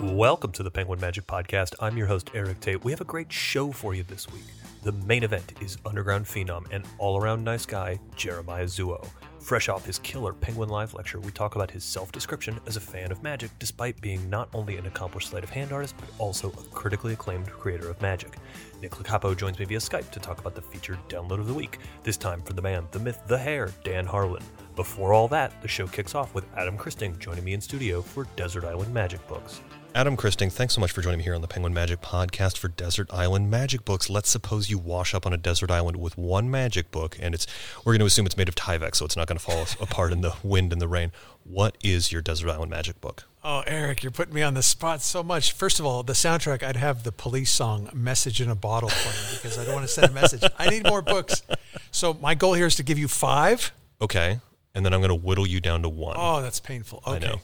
Welcome to the Penguin Magic Podcast. I'm your host, Erik Tait. We have a great show for you this week. The main event is underground phenom and all around nice guy, Jeremiah Zuo. Fresh off his killer Penguin Live lecture, we talk about his self description as a fan of magic, despite being not only an accomplished sleight of hand artist, but also a critically acclaimed creator of magic. Nick Locapo joins me via Skype to talk about the featured download of the week, this time from the man, the myth, the hair, Dan Harlan. Before all that, the show kicks off with Adam Christing joining me in studio for Desert Island Magic Books. Adam Christing, thanks so much for joining me here on the Penguin Magic Podcast for Desert Island Magic Books. Let's suppose you wash up on a desert island with one magic book, and it's we're going to assume it's made of Tyvek, so it's not going to fall apart in the wind and the rain. What is your Desert Island Magic book? Oh, Erik, you're putting me on the spot so much. First of all, the soundtrack, I'd have the police song "Message in a Bottle" playing because I don't want to send a message. I need more books. So my goal here is to give you five. Okay, and then I'm going to whittle you down to one. Oh, that's painful. Okay.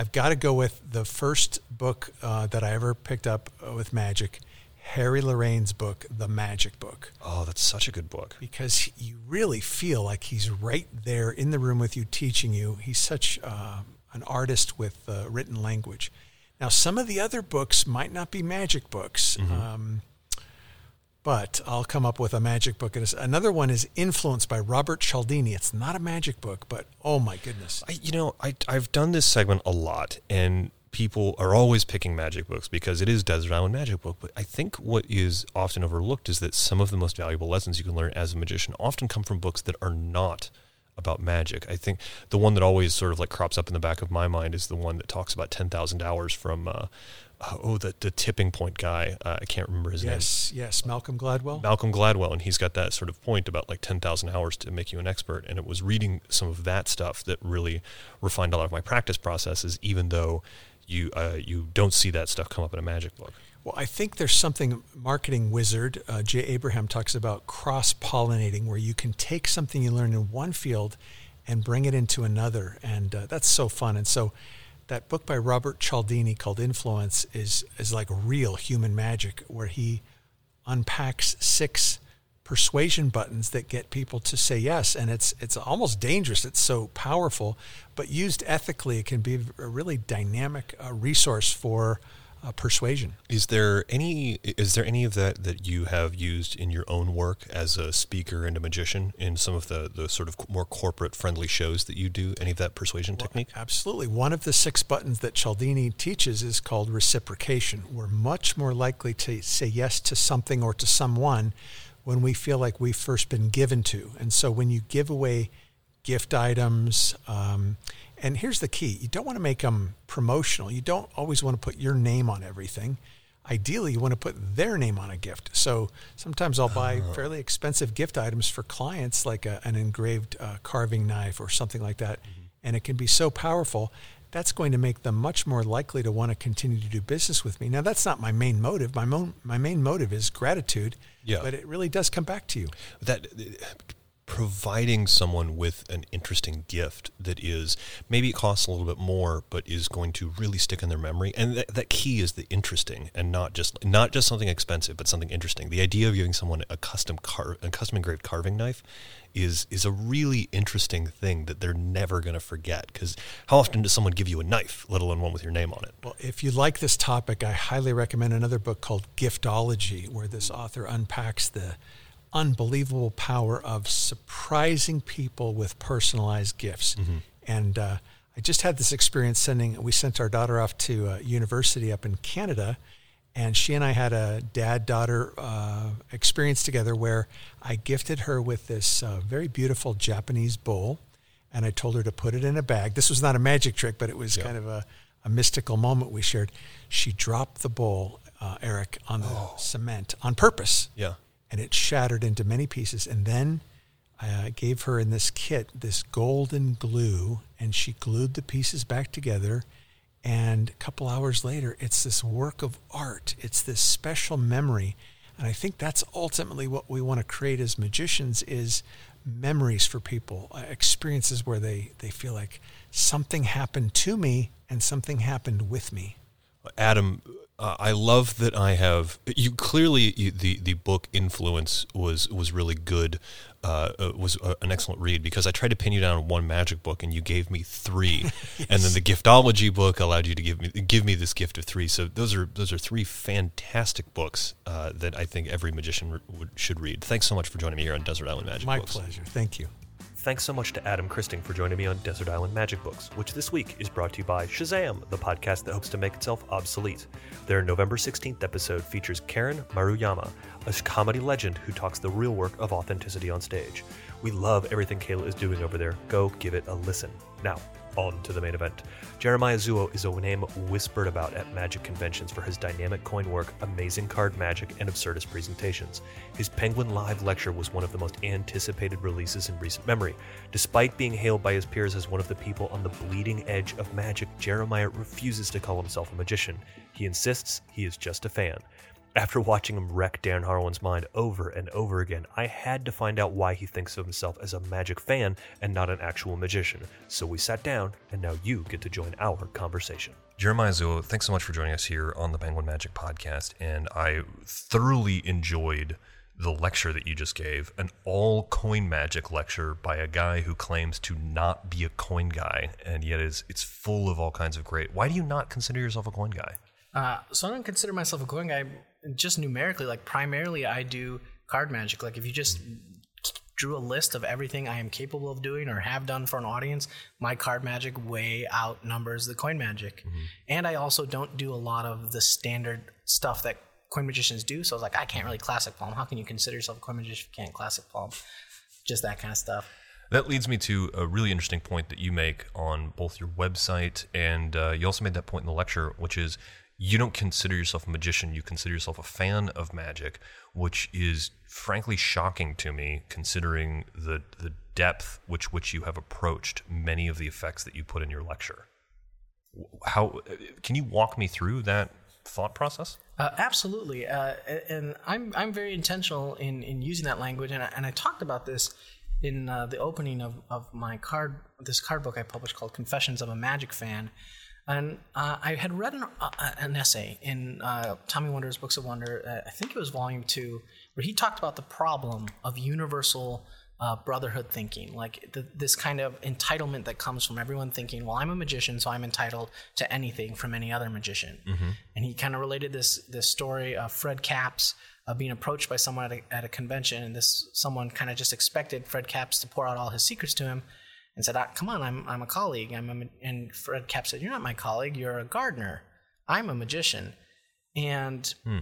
I've got to go with the first book uh, that I ever picked up uh, with magic, Harry Lorayne's book, The Magic Book. Oh, that's such a good book. Because you really feel like he's right there in the room with you, teaching you. He's such uh, an artist with uh, written language. Now, some of the other books might not be magic books. Mm-hmm. Um, but I'll come up with a magic book. Another one is influenced by Robert Cialdini. It's not a magic book, but oh my goodness. I, you know, I, I've done this segment a lot, and people are always picking magic books because it is Desert Island Magic Book. But I think what is often overlooked is that some of the most valuable lessons you can learn as a magician often come from books that are not about magic. I think the one that always sort of like crops up in the back of my mind is the one that talks about 10,000 hours from uh, oh the the tipping point guy uh, I can't remember his yes, name. Yes, yes, Malcolm Gladwell. Malcolm Gladwell, and he's got that sort of point about like ten thousand hours to make you an expert. And it was reading some of that stuff that really refined a lot of my practice processes, even though you uh, you don't see that stuff come up in a magic book. Well, I think there's something marketing wizard uh, Jay Abraham talks about cross pollinating, where you can take something you learn in one field and bring it into another, and uh, that's so fun. And so that book by Robert Cialdini called Influence is is like real human magic, where he unpacks six persuasion buttons that get people to say yes, and it's it's almost dangerous. It's so powerful, but used ethically, it can be a really dynamic uh, resource for uh, persuasion. Is there any is there any of that that you have used in your own work as a speaker and a magician in some of the the sort of more corporate friendly shows that you do? Any of that persuasion well, technique? Absolutely. One of the six buttons that Cialdini teaches is called reciprocation. We're much more likely to say yes to something or to someone when we feel like we've first been given to. And so when you give away gift items. Um, and here's the key you don't want to make them promotional. You don't always want to put your name on everything. Ideally, you want to put their name on a gift. So sometimes I'll buy oh. fairly expensive gift items for clients, like a, an engraved uh, carving knife or something like that. Mm-hmm. And it can be so powerful. That's going to make them much more likely to want to continue to do business with me. Now, that's not my main motive. My, mo- my main motive is gratitude, yeah. but it really does come back to you. That providing someone with an interesting gift that is maybe it costs a little bit more but is going to really stick in their memory. And that, that key is the interesting and not just not just something expensive but something interesting. The idea of giving someone a custom car a custom engraved carving knife is is a really interesting thing that they're never going to forget. Because how often does someone give you a knife let alone one with your name on it? Well if you like this topic i highly recommend another book called giftology where this author unpacks the unbelievable power of surprising people with personalized gifts. Mm-hmm. And uh, I just had this experience sending, we sent our daughter off to a university up in Canada. And she and I had a dad daughter uh, experience together where I gifted her with this uh, very beautiful Japanese bowl. And I told her to put it in a bag. This was not a magic trick, but it was yeah. kind of a, a mystical moment we shared. She dropped the bowl, uh, Erik, on the oh. cement on purpose. Yeah and it shattered into many pieces. And then I gave her in this kit this golden glue, and she glued the pieces back together. And a couple hours later, it's this work of art. It's this special memory. And I think that's ultimately what we want to create as magicians is memories for people, uh, experiences where they, they feel like something happened to me and something happened with me. Adam, uh, I love that I have you. Clearly, you, the the book influence was was really good. Uh, uh, was uh, an excellent read because I tried to pin you down on one magic book and you gave me three, yes. and then the giftology book allowed you to give me give me this gift of three. So those are those are three fantastic books uh, that I think every magician re- would, should read. Thanks so much for joining me here on Desert Island Magic. My books. pleasure. Thank you. Thanks so much to Adam Christing for joining me on Desert Island Magic Books, which this week is brought to you by Shezam, the podcast that hopes to make itself obsolete. Their November 16th episode features Karen Maruyama, a comedy legend who talks the real work of authenticity on stage. We love everything Kayla is doing over there. Go give it a listen. Now, on to the main event. Jeremiah Zuo is a name whispered about at magic conventions for his dynamic coin work, amazing card magic, and absurdist presentations. His Penguin Live lecture was one of the most anticipated releases in recent memory. Despite being hailed by his peers as one of the people on the bleeding edge of magic, Jeremiah refuses to call himself a magician. He insists he is just a fan. After watching him wreck Dan Harlan's mind over and over again, I had to find out why he thinks of himself as a magic fan and not an actual magician. So we sat down, and now you get to join our conversation. Jeremiah Zuo, thanks so much for joining us here on the Penguin Magic Podcast. And I thoroughly enjoyed the lecture that you just gave an all coin magic lecture by a guy who claims to not be a coin guy and yet is it's full of all kinds of great why do you not consider yourself a coin guy uh, so I don't consider myself a coin guy just numerically. Like primarily, I do card magic. Like if you just drew a list of everything I am capable of doing or have done for an audience, my card magic way outnumbers the coin magic. Mm-hmm. And I also don't do a lot of the standard stuff that coin magicians do. So I was like, I can't really classic palm. How can you consider yourself a coin magician if you can't classic palm? Just that kind of stuff. That leads me to a really interesting point that you make on both your website and uh, you also made that point in the lecture, which is you don't consider yourself a magician, you consider yourself a fan of magic, which is frankly shocking to me considering the the depth which which you have approached many of the effects that you put in your lecture. How can you walk me through that thought process? Uh, absolutely, uh, and I'm I'm very intentional in in using that language, and I, and I talked about this in uh, the opening of, of my card this card book I published called Confessions of a Magic Fan, and uh, I had read an, uh, an essay in uh, Tommy Wonder's Books of Wonder, uh, I think it was volume two, where he talked about the problem of universal uh, brotherhood thinking, like the, this kind of entitlement that comes from everyone thinking, well, I'm a magician, so I'm entitled to anything from any other magician. Mm-hmm. And he kind of related this this story of Fred Kaps uh, being approached by someone at a, at a convention, and this someone kind of just expected Fred Kaps to pour out all his secrets to him and said, ah, "Come on, I'm I'm a colleague." I'm a, and Fred Kaps said, "You're not my colleague. You're a gardener. I'm a magician," and hmm.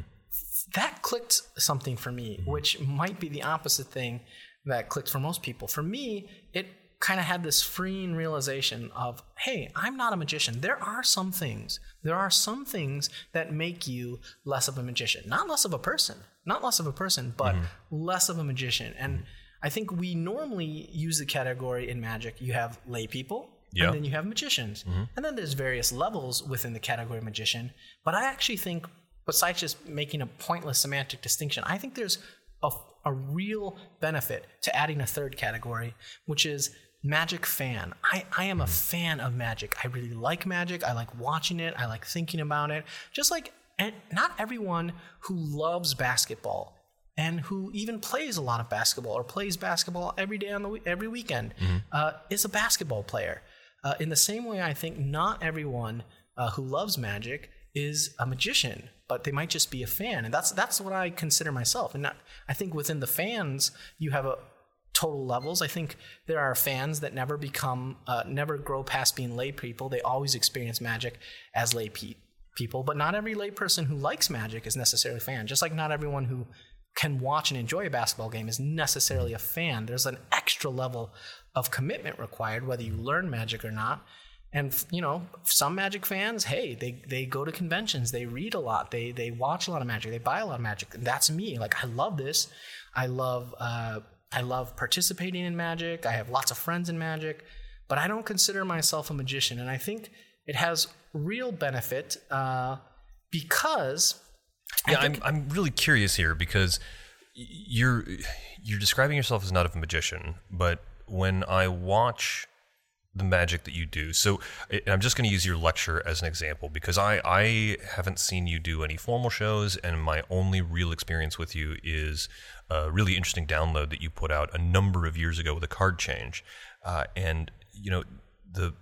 that clicked something for me, mm-hmm. which might be the opposite thing that clicked for most people. For me, it kind of had this freeing realization of, hey, I'm not a magician. There are some things, there are some things that make you less of a magician. Not less of a person, not less of a person, but mm-hmm. less of a magician. And mm-hmm. I think we normally use the category in magic. You have lay people, yeah. and then you have magicians, mm-hmm. and then there's various levels within the category magician. But I actually think, besides just making a pointless semantic distinction, I think there's a, a real benefit to adding a third category, which is magic fan. I, I am a mm-hmm. fan of magic. I really like magic. I like watching it. I like thinking about it. Just like and not everyone who loves basketball and who even plays a lot of basketball or plays basketball every day on the every weekend mm-hmm. uh, is a basketball player. Uh, in the same way, I think not everyone uh, who loves magic is a magician, but they might just be a fan, and that's that's what I consider myself. And not, I think within the fans, you have a total levels. I think there are fans that never become, uh, never grow past being lay people. They always experience magic as lay pe- people, but not every lay person who likes magic is necessarily a fan. Just like not everyone who can watch and enjoy a basketball game is necessarily a fan. There's an extra level of commitment required, whether you learn magic or not. And you know, some magic fans, hey, they they go to conventions, they read a lot, they they watch a lot of magic, they buy a lot of magic. That's me. Like I love this. I love uh, I love participating in magic. I have lots of friends in magic, but I don't consider myself a magician. And I think it has real benefit uh, because yeah, I'm I'm really curious here because you're you're describing yourself as not a magician, but when I watch the magic that you do. So I'm just going to use your lecture as an example because I, I haven't seen you do any formal shows, and my only real experience with you is a really interesting download that you put out a number of years ago with a card change. Uh, and you know the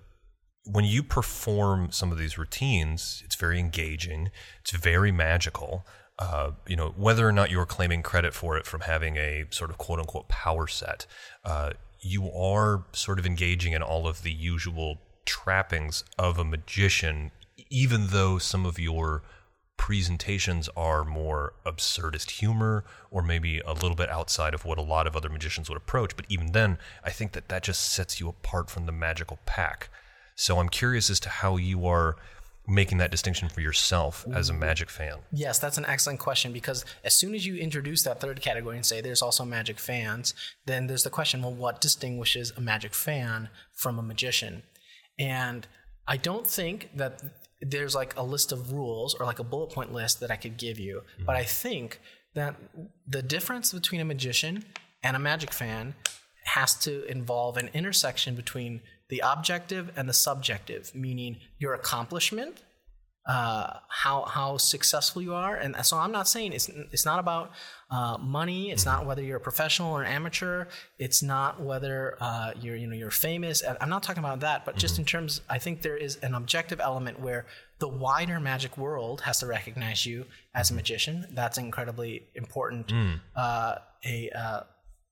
when you perform some of these routines, it's very engaging. It's very magical. Uh, you know, whether or not you're claiming credit for it from having a sort of quote unquote power set, uh, you are sort of engaging in all of the usual trappings of a magician, even though some of your presentations are more absurdist humor or maybe a little bit outside of what a lot of other magicians would approach. But even then, I think that that just sets you apart from the magical pack. So I'm curious as to how you are making that distinction for yourself as a magic fan? Yes, that's an excellent question because as soon as you introduce that third category and say there's also magic fans, then there's the question well, what distinguishes a magic fan from a magician? And I don't think that there's like a list of rules or like a bullet point list that I could give you, mm-hmm. but I think that the difference between a magician and a magic fan has to involve an intersection between the objective and the subjective, meaning your accomplishment, uh, how how successful you are, and so I'm not saying it's it's not about uh, money. It's mm-hmm. not whether you're a professional or an amateur. It's not whether uh, you're you know you're famous. I'm not talking about that, but mm-hmm. just in terms, I think there is an objective element where the wider magic world has to recognize you as a mm-hmm. magician. That's incredibly important. Mm. Uh, a uh,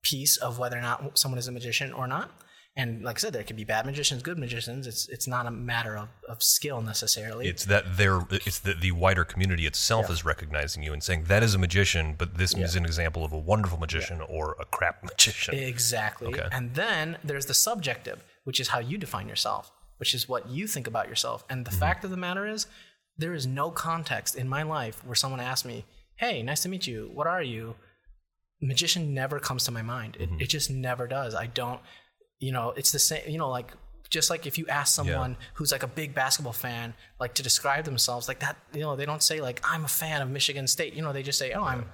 piece of whether or not someone is a magician or not. And like I said, there can be bad magicians, good magicians. It's it's not a matter of, of skill necessarily. It's that they're it's that the wider community itself yeah. is recognizing you and saying that is a magician, but this yeah. is an example of a wonderful magician yeah. or a crap magician. Exactly. Okay. And then there's the subjective, which is how you define yourself, which is what you think about yourself. And the mm-hmm. fact of the matter is, there is no context in my life where someone asks me, "Hey, nice to meet you. What are you?" Magician never comes to my mind. It, mm-hmm. it just never does. I don't you know, it's the same, you know, like just like if you ask someone yeah. who's like a big basketball fan, like to describe themselves like that, you know, they don't say like I'm a fan of Michigan State. You know, they just say, "Oh, I'm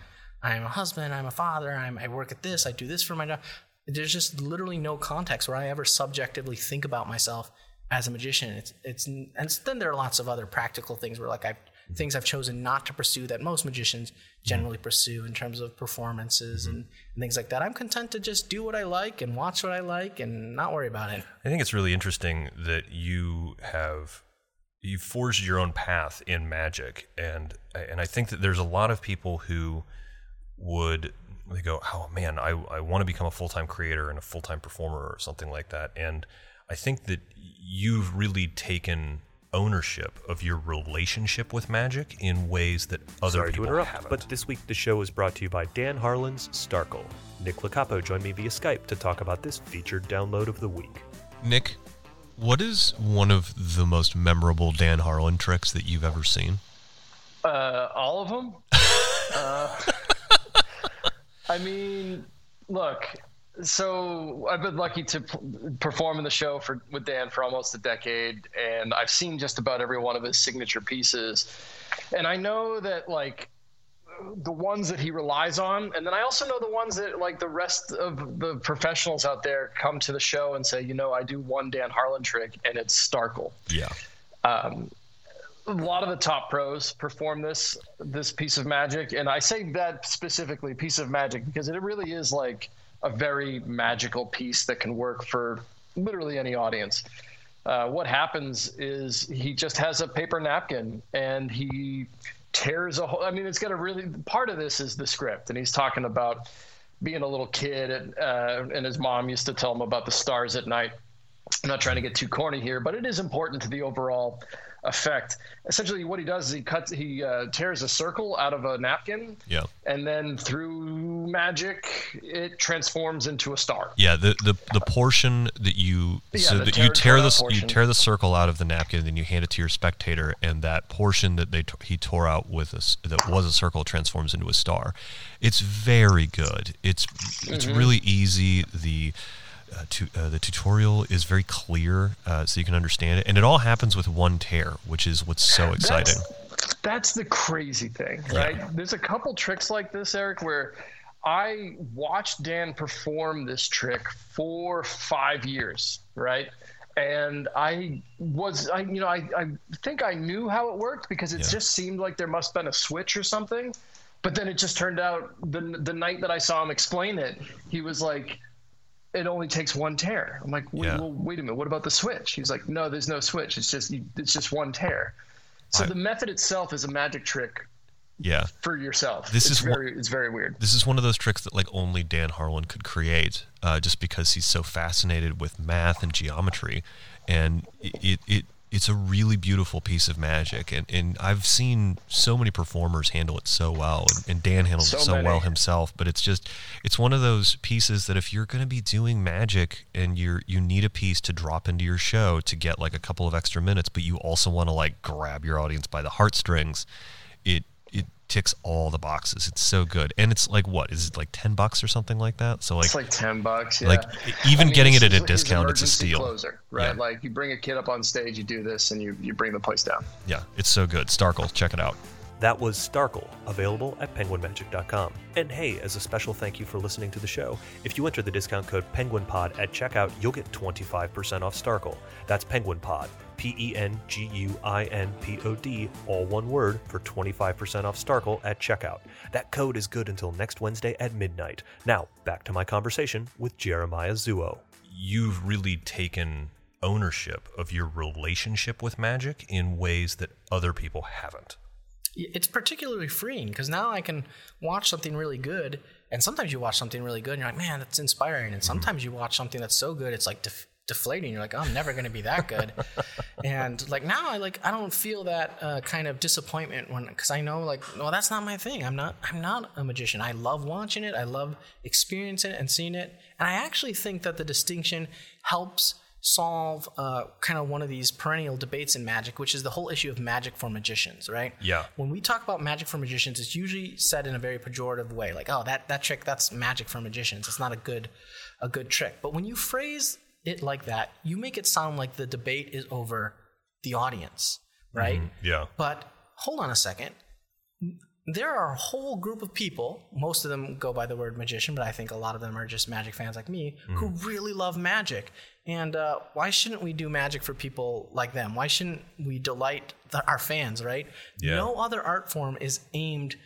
I'm a husband, I'm a father, I'm, I work at this, I do this for my job." There's just literally no context where I ever subjectively think about myself as a magician. It's it's and then there are lots of other practical things where like I've things I've chosen not to pursue that most magicians generally pursue in terms of performances mm-hmm. and, and, things like that. I'm content to just do what I like and watch what I like and not worry about it. I think it's really interesting that you have you forged your own path in magic and and I think that there's a lot of people who would they go, "Oh man, I I want to become a full-time creator and a full-time performer or something like that." And I think that you've really taken ownership of your relationship with magic in ways that other Sorry people to interrupt, haven't. but this week the show is brought to you by Dan Harlan's Starkle. Nick Locapo joined me via Skype to talk about this featured download of the week. Nick, what is one of the most memorable Dan Harlan tricks that you've ever seen? Uh, all of them. uh, I mean, look, so I've been lucky to perform in the show for with Dan for almost a decade, and I've seen just about every one of his signature pieces. And I know that like the ones that he relies on, and then I also know the ones that like the rest of the professionals out there come to the show and say, you know, I do one Dan Harlan trick, and it's Starkle. Yeah. Um, a lot of the top pros perform this this piece of magic, and I say that specifically, piece of magic, because it really is like a very magical piece that can work for literally any audience. Uh, what happens is he just has a paper napkin and he tears a whole. I mean, it's got a really part of this is the script, and he's talking about being a little kid, and, uh, and his mom used to tell him about the stars at night. I'm not trying to get too corny here, but it is important to the overall effect. Essentially, what he does is he cuts, he uh, tears a circle out of a napkin, yeah, and then through magic, it transforms into a star. Yeah, the the, the portion that you yeah, so that you tear the portion. you tear the circle out of the napkin, and then you hand it to your spectator, and that portion that they he tore out with us that was a circle transforms into a star. It's very good. It's it's mm-hmm. really easy. The uh, to, uh, the tutorial is very clear, uh, so you can understand it, and it all happens with one tear, which is what's so exciting. That's, that's the crazy thing, right? Yeah. There's a couple tricks like this, Erik, where I watched Dan perform this trick for five years, right? and I was I you know I, I think I knew how it worked because it Yeah. just seemed like there must have been a switch or something. But then it just turned out the the night that I saw him explain it, he was like, "It only takes one tear." I'm like, wait, Yeah. well, "Wait a minute, what about the switch?" He's like, "No, there's no switch. It's just you, it's just one tear." So I- the method itself is a magic trick Yeah. for yourself. This it's is very it's very weird. This is one of those tricks that like only Dan Harlan could create, uh, just because he's so fascinated with math and geometry, and it it it's a really beautiful piece of magic, and, and I've seen so many performers handle it so well, and, and Dan handles it So so well himself. But it's just it's one of those pieces that if you're going to be doing magic and you're you need a piece to drop into your show to get like a couple of extra minutes, but you also want to like grab your audience by the heartstrings, it ticks all the boxes. It's so good, and it's like what is it like ten bucks or something like that? So like, It's like ten bucks. Yeah. like, even I mean, getting it at a discount, it's a steal. Closer, right? Yeah. Like you bring a kid up on stage, you do this, and you you bring the place down. yeah, it's so good. Starkle, check it out. That was Starkle, available at penguinmagic.com. And hey, as a special thank you for listening to the show, if you enter the discount code PenguinPod at checkout, you'll get 25% off Starkle. That's PenguinPod, P E N G U I N P O D, all one word, for 25% off Starkle at checkout. That code is good until next Wednesday at midnight. Now, back to my conversation with Jeremiah Zuo. You've really taken ownership of your relationship with magic in ways that other people haven't. it's particularly freeing because now I can watch something really good, and sometimes you watch something really good, and you're like, man, that's inspiring. And mm-hmm. sometimes you watch something that's so good, it's like def- deflating. You're like, oh, I'm never going to be that good. and like now, I like I don't feel that uh, kind of disappointment when because I know like, well, that's not my thing. I'm not I'm not a magician. I love watching it. I love experiencing it and seeing it. And I actually think that the distinction helps solve uh, kind of one of these perennial debates in magic, which is the whole issue of magic for magicians, right? Yeah. When we talk about magic for magicians, it's usually said in a very pejorative way, like, "Oh, that that trick, that's magic for magicians. It's not a good a good trick." But when you phrase it like that, you make it sound like the debate is over the audience, right? Yeah. But hold on a second. There are a whole group of people, most of them go by the word magician, but I think a lot of them are just magic fans like me, who really love magic. And uh, why shouldn't we do magic for people like them? Why shouldn't we delight the, our fans, right? Yeah. No other art form is aimed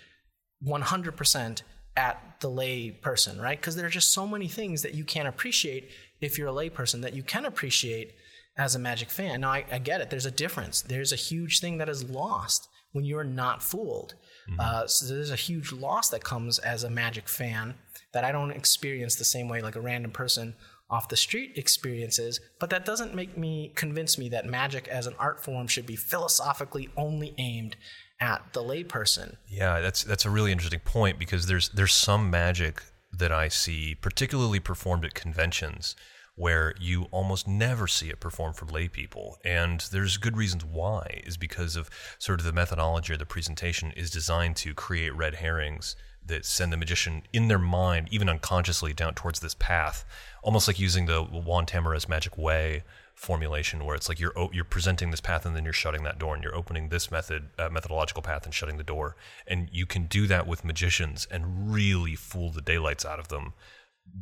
100% at the lay person, right? Because there are just so many things that you can't appreciate if you're a layperson that you can appreciate as a magic fan. Now, I, I get it. There's a difference. There's a huge thing that is lost when you're not fooled. Uh, so there's a huge loss that comes as a magic fan that I don't experience the same way like a random person off the street experiences. But that doesn't make me convince me that magic as an art form should be philosophically only aimed at the layperson. Yeah, that's that's a really interesting point because there's there's some magic that I see, particularly performed at conventions, where you almost never see it performed for lay people. And there's good reasons why, is because of sort of the methodology or the presentation is designed to create red herrings that send the magician in their mind, even unconsciously, down towards this path, almost like using the Juan Tamariz's magic way formulation where it's like you're you're presenting this path and then you're shutting that door and you're opening this method uh, methodological path and shutting the door. And you can do that with magicians and really fool the daylights out of them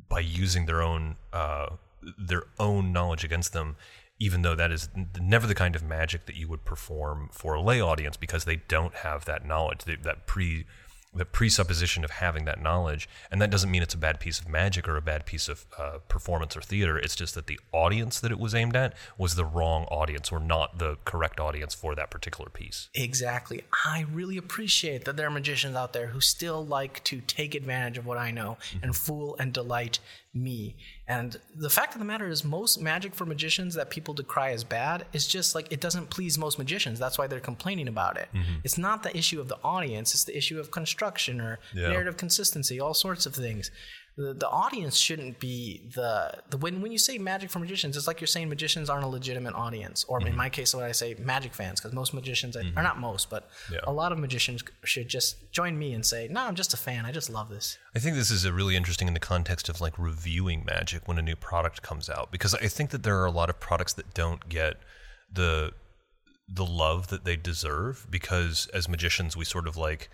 by using their own uh, their own knowledge against them even though that is never the kind of magic that you would perform for a lay audience because they don't have that knowledge that pre the presupposition of having that knowledge and that doesn't mean it's a bad piece of magic or a bad piece of uh, performance or theater. It's just that the audience that it was aimed at was the wrong audience or not the correct audience for that particular piece. Exactly. I really appreciate that there are magicians out there who still like to take advantage of what I know and fool and delight me. And the fact of the matter is, most magic for magicians that people decry as bad is just like it doesn't please most magicians. That's why they're complaining about it. Mm-hmm. It's not the issue of the audience, it's the issue of construction or Yeah. narrative consistency, all sorts of things. The, the audience shouldn't be the, the when when you say magic for magicians, it's like you're saying magicians aren't a legitimate audience. Or in mm-hmm. my case, what I say, magic fans, because most magicians, are mm-hmm. not most, but Yeah. a lot of magicians should just join me and say, "No, I'm just a fan. I just love this." I think this is a really interesting in the context of like reviewing magic when a new product comes out because I think that there are a lot of products that don't get the the love that they deserve because as magicians we sort of like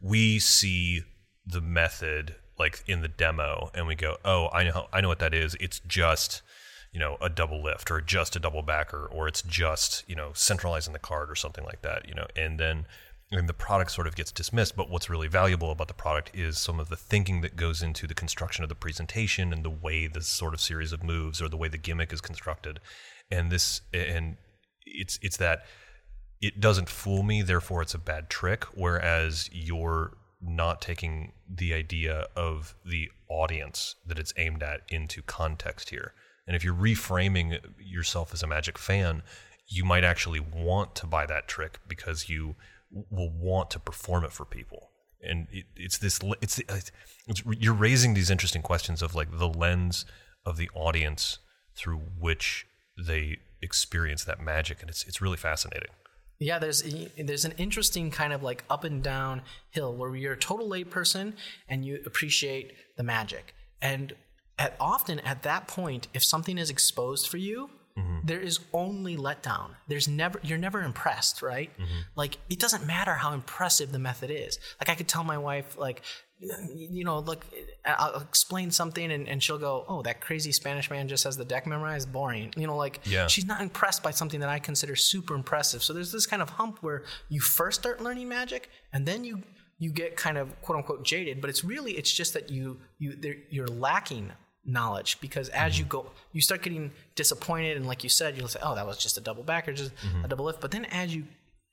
we see the method like in the demo and we go, "Oh, I know I know what that is. It's just you know a double lift or just a double backer or it's just you know centralizing the card or something like that you know and then and the product sort of gets dismissed but what's really valuable about the product is some of the thinking that goes into the construction of the presentation and the way the sort of series of moves or the way the gimmick is constructed and this and it's it's that it doesn't fool me therefore it's a bad trick whereas you're not taking the idea of the audience that it's aimed at into context here. And if you're reframing yourself as a magic fan you might actually want to buy that trick because you will want to perform it for people. And it, it's this it's, it's you're raising these interesting questions of like the lens of the audience through which they experience that magic. And it's it's really fascinating yeah, there's there's an interesting kind of like up and down hill where you're a total layperson and you appreciate the magic. And at often at that point, if something is exposed for you, mm-hmm. there is only letdown. There's never you're never impressed, right? Mm-hmm. Like it doesn't matter how impressive the method is. Like I could tell my wife, like you know, look, I'll explain something and, and she'll go, oh, that crazy Spanish man just has the deck memorized, boring. You know, like yeah. she's not impressed by something that I consider super impressive. So there's this kind of hump where you first start learning magic and then you you get kind of quote unquote jaded, but it's really it's just that you you you're lacking knowledge because as mm-hmm. you go you start getting disappointed and like you said you'll say oh that was just a double back or just mm-hmm. a double lift but then as you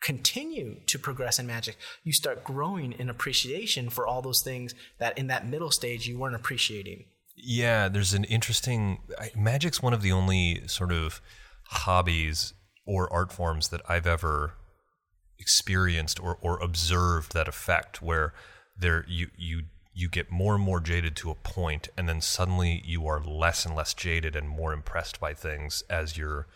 continue to progress in magic, you start growing in appreciation for all those things that in that middle stage you weren't appreciating. Yeah, there's an interesting magic's one of the only sort of hobbies or art forms that I've ever experienced or, or observed that effect where there you you you get more and more jaded to a point and then suddenly you are less and less jaded and more impressed by things as your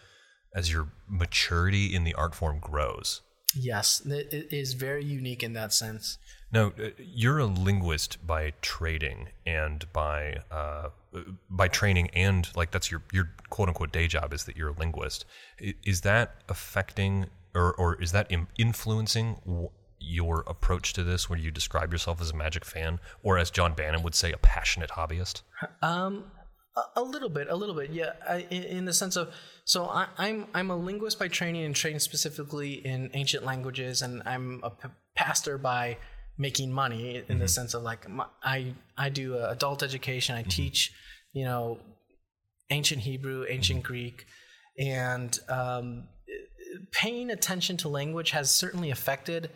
as your maturity in the art form grows Yes, it is very unique in that sense. Now, uh, you're a linguist by trading and by uh, by training, and like that's your your quote unquote day job is that you're a linguist. Is that affecting or or is that influencing your approach to this, where you describe yourself as a Magic fan, or as John Bannon would say, a passionate hobbyist? Um, a, little bit, a little bit, yeah. I, in, the sense of, so I, am I'm, I'm a linguist by training and trained specifically in ancient languages, and I'm a p- pastor by making money in mm-hmm. the sense of like my, I I do adult education. I mm-hmm. teach, you know, ancient Hebrew, ancient mm-hmm. Greek, and um, paying attention to language has certainly affected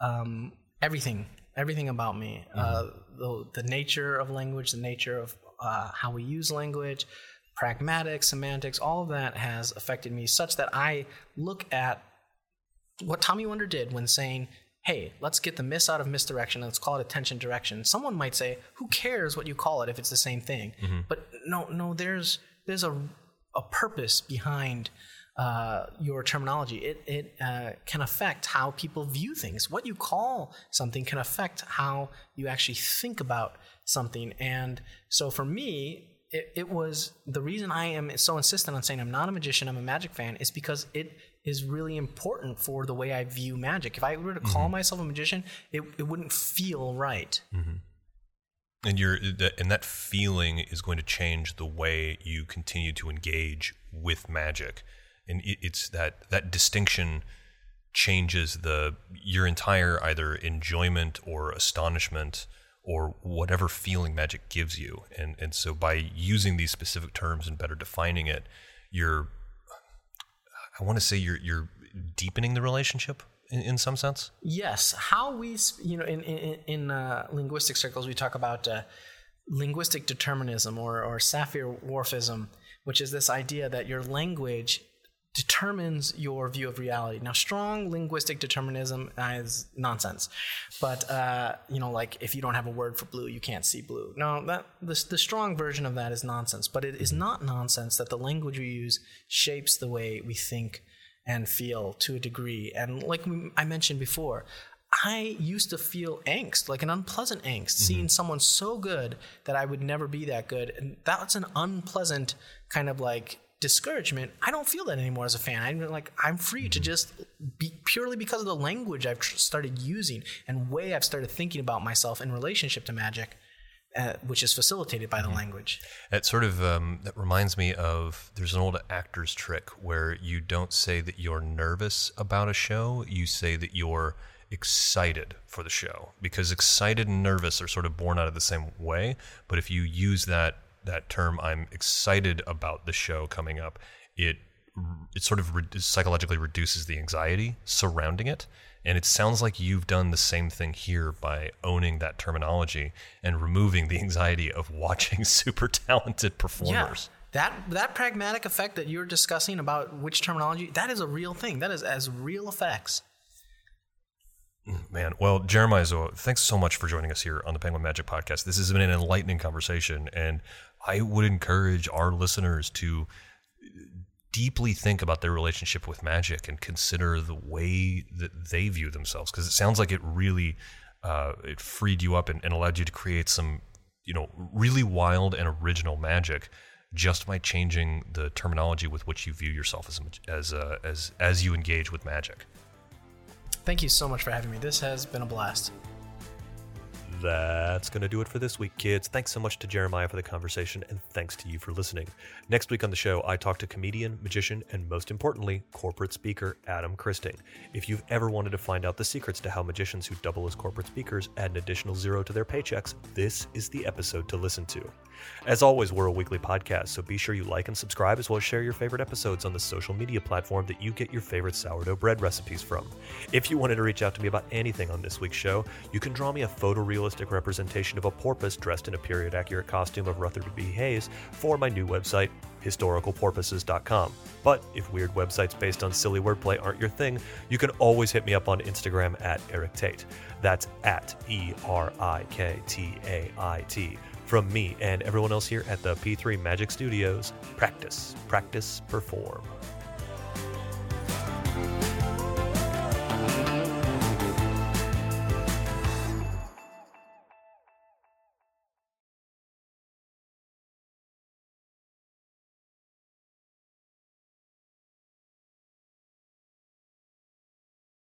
um, everything everything about me. Uh, mm-hmm. the, the nature of language, the nature of uh, how we use language, pragmatics, semantics, all of that has affected me such that I look at what Tommy Wonder did when saying, hey, let's get the miss out of misdirection. Let's call it attention direction. Someone might say, who cares what you call it if it's the same thing? Mm-hmm. But no, no, there's there's a a purpose behind uh, your terminology. It it uh, can affect how people view things. What you call something can affect how you actually think about something. And so for me, it, it, was the reason I am so insistent on saying I'm not a magician, I'm a magic fan, is because it is really important for the way I view magic. If I were to call mm-hmm. myself a magician, it, it wouldn't feel right. Mm-hmm. And you're and that feeling is going to change the way you continue to engage with magic, and it's that that distinction changes the your entire either enjoyment or astonishment or whatever feeling magic gives you. And and so by using these specific terms and better defining it, you're I want to say you're you're deepening the relationship in, in some sense. Yes, how we you know in in, in uh, linguistic circles we talk about uh, linguistic determinism or or Sapir-Whorfism, which is this idea that your language determines your view of reality. Now, strong linguistic determinism is nonsense, but uh, you know, like if you don't have a word for blue, you can't see blue. No, that the, the strong version of that is nonsense. But it is not nonsense that the language we use shapes the way we think and feel to a degree. And like I mentioned before. I used to feel angst, like an unpleasant angst, mm-hmm. seeing someone so good that I would never be that good. And that's an unpleasant kind of like discouragement, I don't feel that anymore as a fan. I'm like I'm free to just be purely because of the language I've started using and way I've started thinking about myself in relationship to magic. uh, which is facilitated by the language. It sort of um, that reminds me of there's an old actor's trick where you don't say that you're nervous about a show, you say that you're excited for the show because excited and nervous are sort of born out of the same way. But if you use that that term, I'm excited about the show coming up, it it sort of re- psychologically reduces the anxiety surrounding it. And it sounds like you've done the same thing here by owning that terminology and removing the anxiety of watching super talented performers. Yeah. That that pragmatic effect that you're discussing about which terminology, that is a real thing. That is as real effects. Man, well, Jeremiah Zuo, thanks so much for joining us here on the Penguin Magic Podcast. This has been an enlightening conversation, and I would encourage our listeners to deeply think about their relationship with magic and consider the way that they view themselves because it sounds like it really uh, it freed you up and, and, allowed you to create some you know really wild and original magic just by changing the terminology with which you view yourself as as uh, as as you engage with magic. Thank you so much for having me. This has been a blast. That's going to do it for this week, kids. Thanks so much to Jeremiah for the conversation, and thanks to you for listening. Next week on the show, I talk to comedian, magician, and most importantly, corporate speaker Adam Christing. If you've ever wanted to find out the secrets to how magicians who double as corporate speakers add an additional zero to their paychecks, this is the episode to listen to. As always, we're a weekly podcast, so be sure you like and subscribe as well as share your favorite episodes on the social media platform that you get your favorite sourdough bread recipes from. If you wanted to reach out to me about anything on this week's show, you can draw me a photorealistic representation of a porpoise dressed in a period accurate costume of Rutherford B. Hayes for my new website, historicalporpoises.com. But if weird websites based on silly wordplay aren't your thing, you can always hit me up on Instagram at Erik Tait. That's at E R I K T A I T. From me and everyone else here at the P3 Magic Studios, practice, practice, perform.